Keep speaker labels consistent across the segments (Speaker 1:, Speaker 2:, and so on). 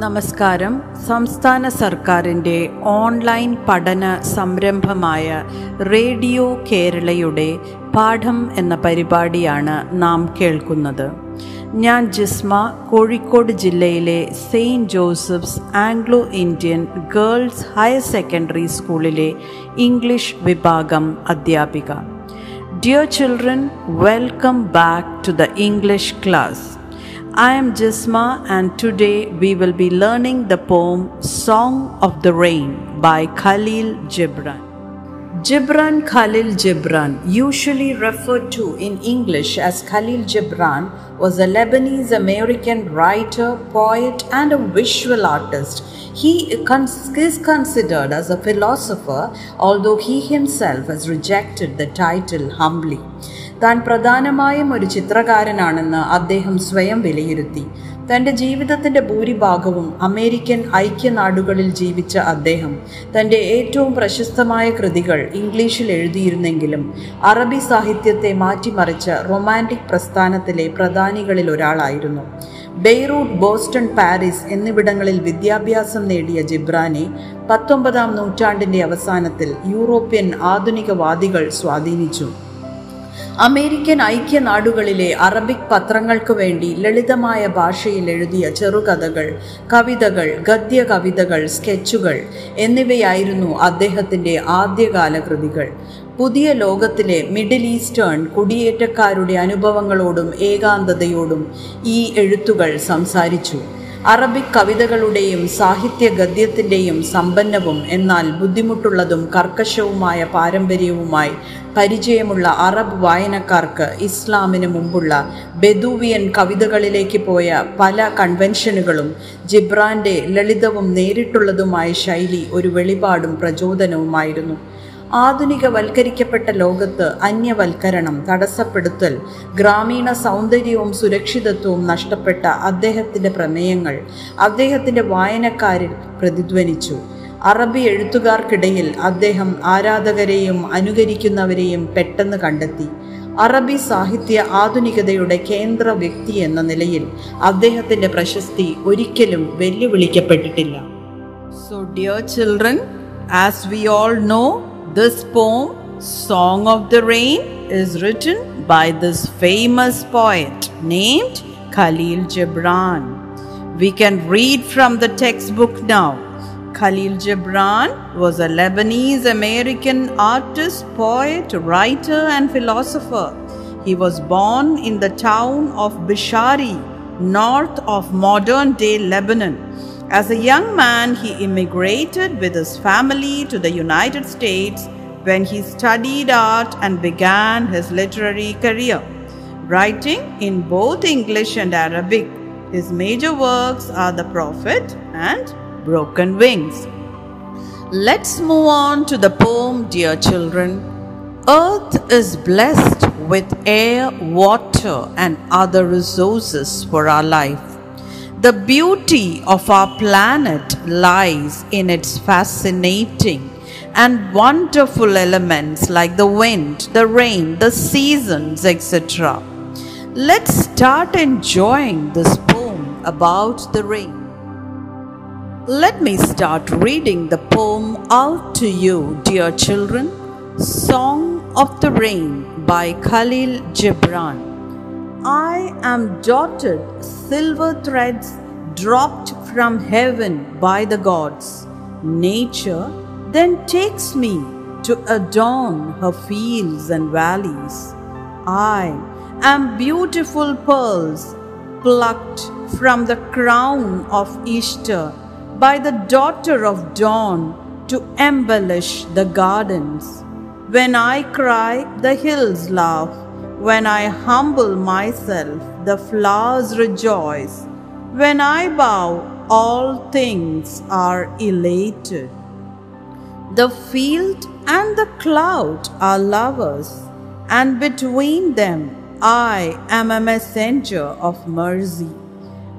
Speaker 1: നമസ്കാരം. സംസ്ഥാന സർക്കാരിന്റെ ഓൺലൈൻ പഠന സംരംഭമായ റേഡിയോ കേരളയുടെ പാഠം എന്ന പരിപാടിയാണ് നാം കേൾക്കുന്നത്. ഞാൻ ജിസ്മ കോഴിക്കോട് ജില്ലയിലെ Saint Joseph's Anglo Indian Girls Higher Secondary സ്കൂളിലെ ഇംഗ്ലീഷ് വിഭാഗം അധ്യാപിക. Dear children welcome back to the English class. I am Jisma, and today we will be learning the poem Song of the Rain by Khalil Gibran. Gibran Khalil Gibran, usually referred to in English as Khalil Gibran, was a Lebanese American writer, poet, and a visual artist. He is considered as a philosopher, although he himself has rejected the title humbly. താൻ പ്രധാനമായും ഒരു ചിത്രകാരനാണെന്ന് അദ്ദേഹം സ്വയം വിലയിരുത്തി തന്റെ ജീവിതത്തിന്റെ ഭൂരിഭാഗവും American ഐക്യനാടുകളിൽ ജീവിച്ച അദ്ദേഹം. തന്റെ ഏറ്റവും പ്രശസ്തമായ കൃതികൾ ഇംഗ്ലീഷിൽ എഴുതിയിരുന്നെങ്കിലും അറബി സാഹിത്യത്തെ മാറ്റിമറിച്ച റൊമാന്റിക് പ്രസ്ഥാനത്തിലെ പ്രധാനികളിൽ ഒരാളായിരുന്നു. ബെയ്റൂട്ട് ബോസ്റ്റൺ പാരീസ് എന്നിവിടങ്ങളിൽ വിദ്യാഭ്യാസം നേടിയ ജിബ്രാനെ പത്തൊമ്പതാം നൂറ്റാണ്ടിന്റെ അവസാനത്തിൽ യൂറോപ്യൻ ആധുനികവാദികൾ സ്വാധീനിച്ചു. അമേരിക്കൻ ഐക്യനാടുകളിലെ അറബിക് പത്രങ്ങൾക്ക് വേണ്ടി ലളിതമായ ഭാഷയിൽ എഴുതിയ ചെറുകഥകൾ കവിതകൾ ഗദ്യ കവിതകൾ സ്കെച്ചുകൾ എന്നിവയായിരുന്നു അദ്ദേഹത്തിന്റെ ആദ്യകാല കൃതികൾ പുതിയ ലോകത്തിലെ മിഡിൽ ഈസ്റ്റേൺ കുടിയേറ്റക്കാരുടെ അനുഭവങ്ങളോടും ഏകാന്തതയോടും ഈ എഴുത്തുകൾ സംസാരിച്ചു. അറബിക് കവിതകളുടെയും സാഹിത്യ ഗദ്യത്തിന്റെയും സമ്പന്നവും എന്നാൽ ബുദ്ധിമുട്ടുള്ളതും കർക്കശവുമായ പാരമ്പര്യവുമായി പരിചയമുള്ള അറബ് വായനക്കാർക്ക് ഇസ്ലാമിന് മുമ്പുള്ള ബെദൂവിയൻ കവിതകളിലേക്ക് പോയ പല കൺവെൻഷനുകളും ജിബ്രാന്റെ ലളിതവും നേരിട്ടുള്ളതുമായ ശൈലി ഒരു വെളിപാടും പ്രചോദനവുമായിരുന്നു. ആധുനികവൽക്കരിക്കപ്പെട്ട ലോകത്ത് അന്യവൽക്കരണം തടസ്സപ്പെടുത്തൽ ഗ്രാമീണ സൗന്ദര്യവും സുരക്ഷിതത്വവും നഷ്ടപ്പെട്ട അദ്ദേഹത്തിന്റെ പ്രമേയങ്ങൾ അദ്ദേഹത്തിന്റെ വായനക്കാരിൽ പ്രതിധ്വനിച്ചു. അറബി എഴുത്തുകാർക്കിടയിൽ അദ്ദേഹം ആരാധകരെയും അനുകരിക്കുന്നവരെയും പെട്ടെന്ന് കണ്ടെത്തി. അറബി സാഹിത്യ ആധുനികതയുടെ കേന്ദ്ര വ്യക്തി എന്ന നിലയിൽ അദ്ദേഹത്തിന്റെ പ്രശസ്തി ഒരിക്കലും വെല്ലുവിളിക്കപ്പെട്ടിട്ടില്ല. So dear children as we all know This poem, Song of the Rain, is written by this famous poet named Khalil Gibran. We can read from the textbook now. Khalil Gibran was a Lebanese American artist, poet, writer, and philosopher. He was born in the town of Bishari, north of modern day Lebanon. As a young man, he immigrated with his family to the United States when he studied art and began his literary career. Writing in both English and Arabic, his major works are The Prophet and Broken Wings. Let's move on to the poem, dear children. Earth is blessed with air, water, and other resources for our life. The beauty of our planet lies in its fascinating and wonderful elements like the wind, the rain, the seasons, etc. Let's start enjoying this poem about the rain. Let me start reading the poem out to you, dear children. Song of the Rain by Khalil Gibran. I am dotted silver threads dropped from heaven by the gods. Nature then takes me to adorn her fields and valleys. I am beautiful pearls plucked from the crown of Ishtar by the daughter of dawn to embellish the gardens. When I cry, the hills laugh. When I humble myself, the flowers rejoice. When I bow, all things are elated. The field and the cloud are lovers, and between them I am a messenger of mercy.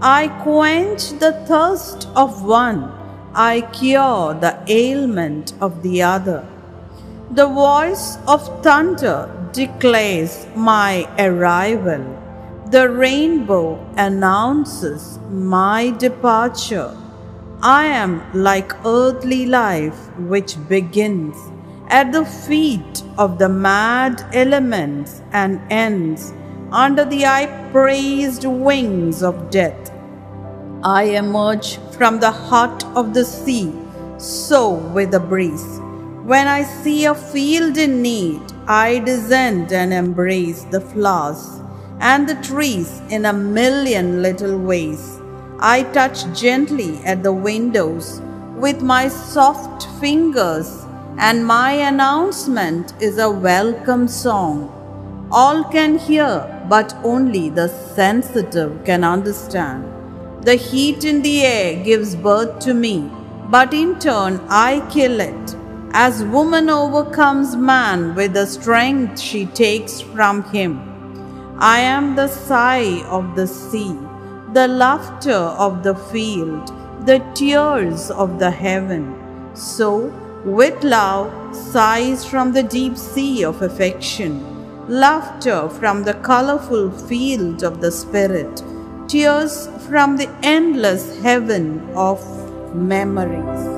Speaker 1: I quench the thirst of one, I cure the ailment of the other. The voice of thunder declares my arrival. The rainbow announces my departure. I am like earthly life which begins at the feet of the mad elements and ends under the upraised wings of death. I emerge from the heart of the sea, so with a breeze. When I see a field in need, I descend and embrace the flowers and the trees in a million little ways. I touch gently at the windows with my soft fingers, and my announcement is a welcome song. All can hear, but only the sensitive can understand. The heat in the air gives birth to me, but in turn I kill it. As woman overcomes man with the strength she takes from him. I am the sigh of the sea, the laughter of the field, the tears of the heaven. So, with love, sighs from the deep sea of affection, laughter from the colorful field of the spirit, tears from the endless heaven of memories.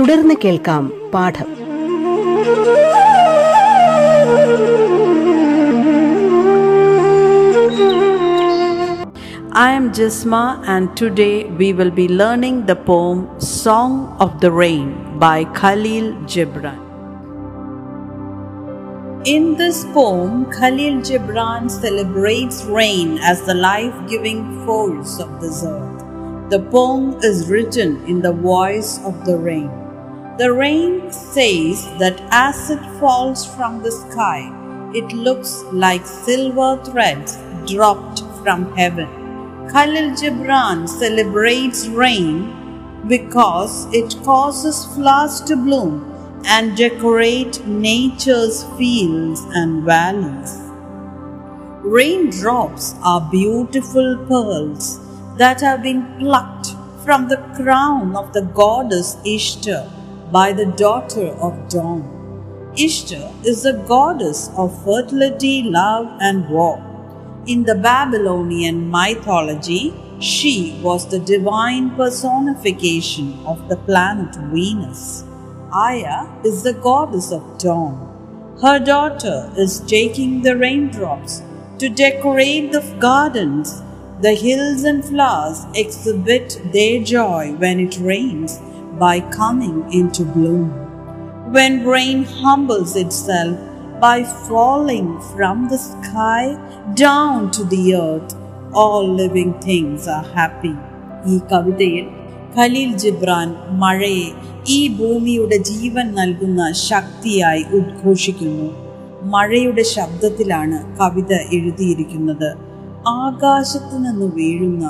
Speaker 2: തുടർന്ന് കേൾക്കാം പാഠം
Speaker 1: I am Jisma, and today we will be learning the poem Song of the Rain by Khalil Gibran. In this poem, Khalil Gibran celebrates rain as the life giving force of this earth. The poem is written in the voice of the rain. The rain says that as it falls from the sky, it looks like silver threads dropped from heaven. Khalil Gibran celebrates rain because it causes flowers to bloom and decorate nature's fields and valleys. Raindrops are beautiful pearls that have been plucked from the crown of the goddess Ishtar by the daughter of dawn. Ishtar is the goddess of fertility, love, and war. In the Babylonian mythology, she was the divine personification of the planet Venus. Aya is the goddess of dawn. Her daughter is taking the raindrops to decorate the gardens. The hills and flowers exhibit their joy when it rains by coming into bloom. When rain humbles itself by falling from the sky down to the earth, all living things are happy. ഈ കവിതയിൽ ഖലീൽ ജിബ്രാൻ മഴയെ ഈ ഭൂമിയുടെ ജീവൻ നൽകുന്ന ശക്തിയായി ഉദ്ഘോഷിക്കുന്നു മഴയുടെ ശബ്ദത്തിലാണ് കവിത എഴുതിയിരിക്കുന്നത് ആകാശത്തു നിന്ന് വീഴുന്ന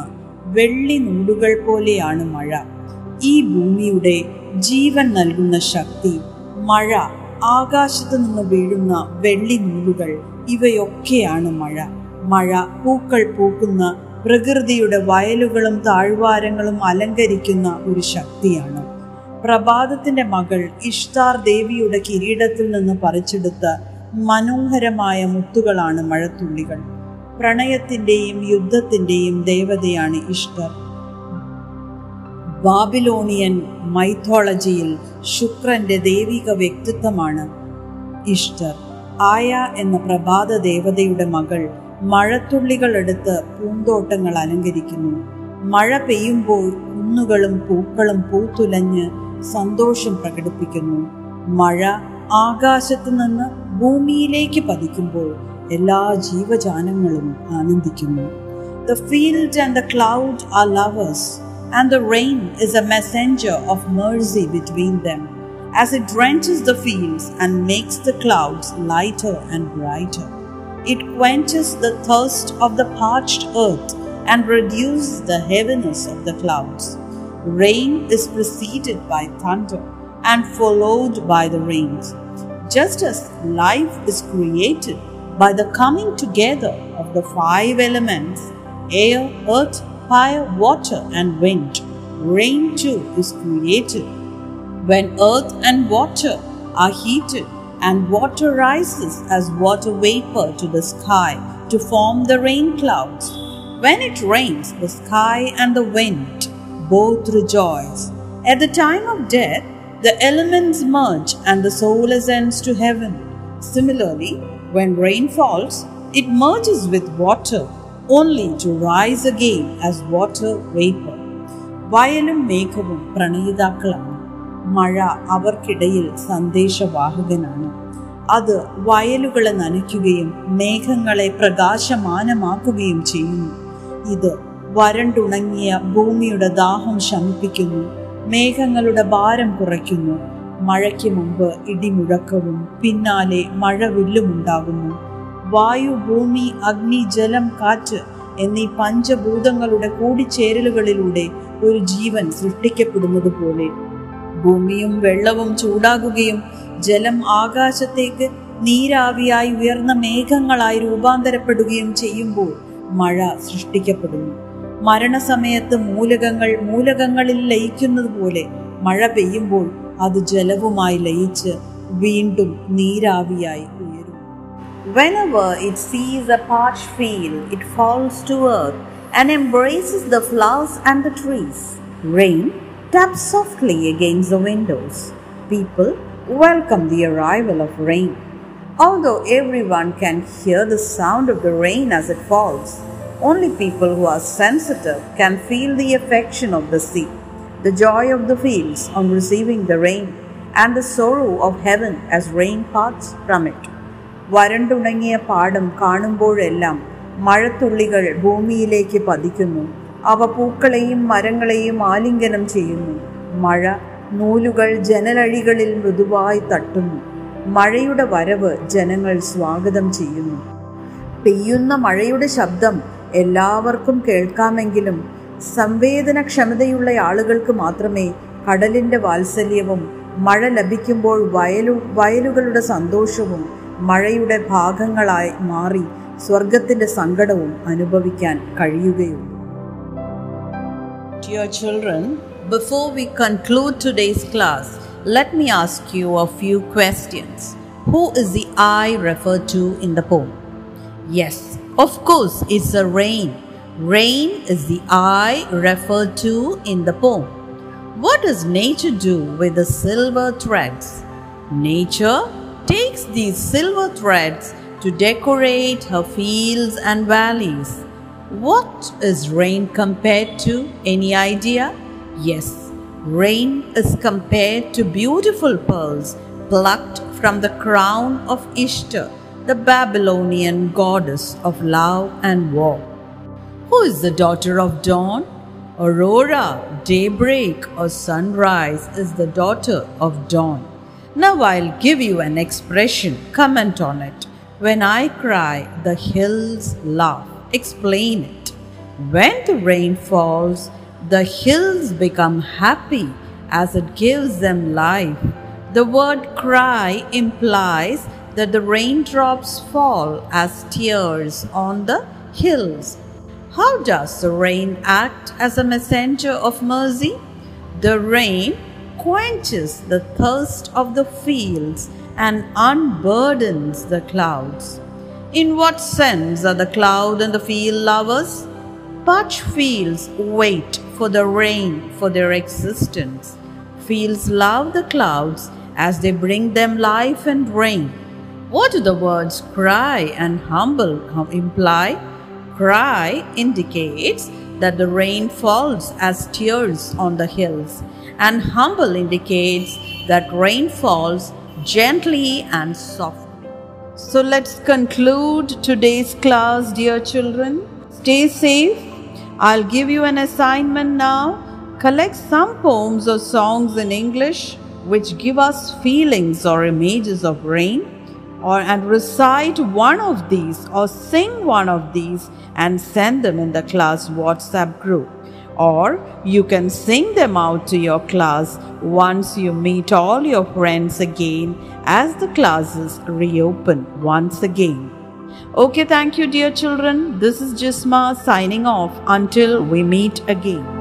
Speaker 1: വെള്ളി നൂടുകൾ പോലെയാണ് മഴ ഈ ഭൂമിയുടെ ജീവൻ നൽകുന്ന ശക്തി മഴ ആകാശത്തു നിന്ന് വീഴുന്ന വെള്ളി നൂലുകൾ ഇവയൊക്കെയാണ് മഴ. മഴ പൂക്കൾ പൂക്കുന്ന പ്രകൃതിയുടെ വയലുകളും താഴ്വാരങ്ങളും അലങ്കരിക്കുന്ന ഒരു ശക്തിയാണ്. പ്രഭാതത്തിന്റെ മകൾ ഇഷ്താർ ദേവിയുടെ കിരീടത്തിൽ നിന്ന് പറിച്ചെടുത്ത മനോഹരമായ മുത്തുകളാണ് മഴത്തുള്ളികൾ. പ്രണയത്തിന്റെയും യുദ്ധത്തിന്റെയും ദേവതയാണ് ഇഷ്ടർ ബാബിലോണിയൻ മൈത്തോളജിയിൽ ശുക്രന്റെ ദൈവിക വ്യക്തിത്വമാണ് ഇഷ്ടർ ആയ എന്ന പ്രഭാത ദേവതയുടെ മകൾ മഴത്തുള്ളികൾ എടുത്ത് പൂന്തോട്ടങ്ങൾ അലങ്കരിക്കുന്നു. മഴ പെയ്യുമ്പോൾ കുന്നുകളും പൂക്കളും പൂത്തുലഞ്ഞ് സന്തോഷം പ്രകടിപ്പിക്കുന്നു. മഴ ആകാശത്ത് നിന്ന് ഭൂമിയിലേക്ക് പതിക്കുമ്പോൾ എല്ലാ ജീവജാലങ്ങളും ആനന്ദിക്കുന്നു. The field and the cloud are lovers, and the rain is a messenger of mercy between them, as it drenches the fields and makes the clouds lighter and brighter. It quenches the thirst of the parched earth and reduces the heaviness of the clouds. Rain is preceded by thunder and followed by the rains. Just as life is created by the coming together of the five elements air, earth, fire, water, and wind, rain too is created. When earth and water are heated, and water rises as water vapor to the sky to form the rain clouds. When it rains, the sky and the wind both rejoice. At the time of death, the elements merge and the soul ascends to heaven. Similarly, when rain falls, it merges with water only to rise again as water vapor. വയലും മേഘവും പ്രണയിതാക്കളാണ്. മഴ അവർക്കിടയിൽ സന്ദേശവാഹകനാണ്. അത് വയലുകളെ നനയ്ക്കുകയും മേഘങ്ങളെ പ്രകാശമാനമാക്കുകയും ചെയ്യുന്നു. ഇത് വരണ്ടുണങ്ങിയ ഭൂമിയുടെ ദാഹം ശമിപ്പിക്കുന്നു. മേഘങ്ങളുടെ ഭാരം കുറയ്ക്കുന്നു. മഴയ്ക്ക് മുമ്പ് ഇടിമുഴക്കവും പിന്നാലെ മഴവില്ലുമുണ്ടാകുന്നു. വായു ഭൂമി അഗ്നി ജലം കാറ്റ് എന്നീ പഞ്ചഭൂതങ്ങളുടെ കൂടിച്ചേരലുകളിലൂടെ ഒരു ജീവൻ സൃഷ്ടിക്കപ്പെടുന്നത് പോലെ ഭൂമിയും വെള്ളവും ചൂടാകുകയും ജലം ആകാശത്തേക്ക് നീരാവിയായി ഉയർന്ന മേഘങ്ങളായി രൂപാന്തരപ്പെടുകയും ചെയ്യുമ്പോൾ മഴ സൃഷ്ടിക്കപ്പെടുന്നു. മരണസമയത്ത് മൂലകങ്ങൾ മൂലകങ്ങളിൽ ലയിക്കുന്നത് പോലെ മഴ പെയ്യുമ്പോൾ അത് ജലവുമായി ലയിച്ച് വീണ്ടും നീരാവിയായി ഉയരും. Whenever it sees a parched field, it falls to earth and embraces the flowers and the trees. Rain taps softly against the windows. People welcome the arrival of rain. Although everyone can hear the sound of the rain as it falls, only people who are sensitive can feel the affection of the sea, the joy of the fields on receiving the rain, and the sorrow of heaven as rain parts from it. വരണ്ടുണങ്ങിയ പാടം കാണുമ്പോഴെല്ലാം മഴത്തുള്ളികൾ ഭൂമിയിലേക്ക് പതിക്കുന്നു. അവ പൂക്കളെയും മരങ്ങളെയും ആലിംഗനം ചെയ്യുന്നു. മഴ നൂലുകൾ ജനലഴികളിൽ മൃദുവായി തട്ടുന്നു. മഴയുടെ വരവ് ജനങ്ങൾ സ്വാഗതം ചെയ്യുന്നു. പെയ്യുന്ന മഴയുടെ ശബ്ദം എല്ലാവർക്കും കേൾക്കാമെങ്കിലും സംവേദനക്ഷമതയുള്ള ആളുകൾക്ക് മാത്രമേ കടലിന്റെ വാത്സല്യവും മഴ ലഭിക്കുമ്പോൾ വയലു വയലുകളുടെ സന്തോഷവും മഴയുടെ ഭാഗങ്ങളായി മാറി സ്വർഗത്തിന്റെ സങ്കടവും അനുഭവിക്കാൻ കഴിയുകയുള്ളൂ Dear children, before we conclude today's class, let me ask you a few questions. Who is the I referred to in the poem? Yes, of course, it's the rain. Rain is the I referred to in the poem. What does nature do with the silver threads? Nature takes these silver threads to decorate her fields and valleys. What is rain compared to? Any idea? Yes, rain is compared to beautiful pearls plucked from the crown of Ishtar, the Babylonian goddess of love and war. Who is the daughter of dawn? Aurora, daybreak, or sunrise is the daughter of dawn. Now I'll give you an expression, comment on it. When I cry, the hills laugh. Explain it. When the rain falls, the hills become happy as it gives them life. The word cry implies that the raindrops fall as tears on the hills. How does the rain act as a messenger of mercy? The rain quenches the thirst of the fields and unburdens the clouds. In what sense are the cloud and the field lovers? Parched fields wait for the rain for their existence. Fields love the clouds as they bring them life and rain. What do the words cry and humble imply? Cry indicates that the rain falls as tears on the hills, and humble indicates that rain falls gently and softly. So let's conclude today's class, dear children. Stay safe. I'll give you an assignment now. Collect some poems or songs in English which give us feelings or images of rain or and recite one of these or sing one of these and send them in the class WhatsApp group. Or you can sing them out to your class once you meet all your friends again as the classes reopen once again. Okay, thank you, dear children. This is Jisma signing off until we meet again.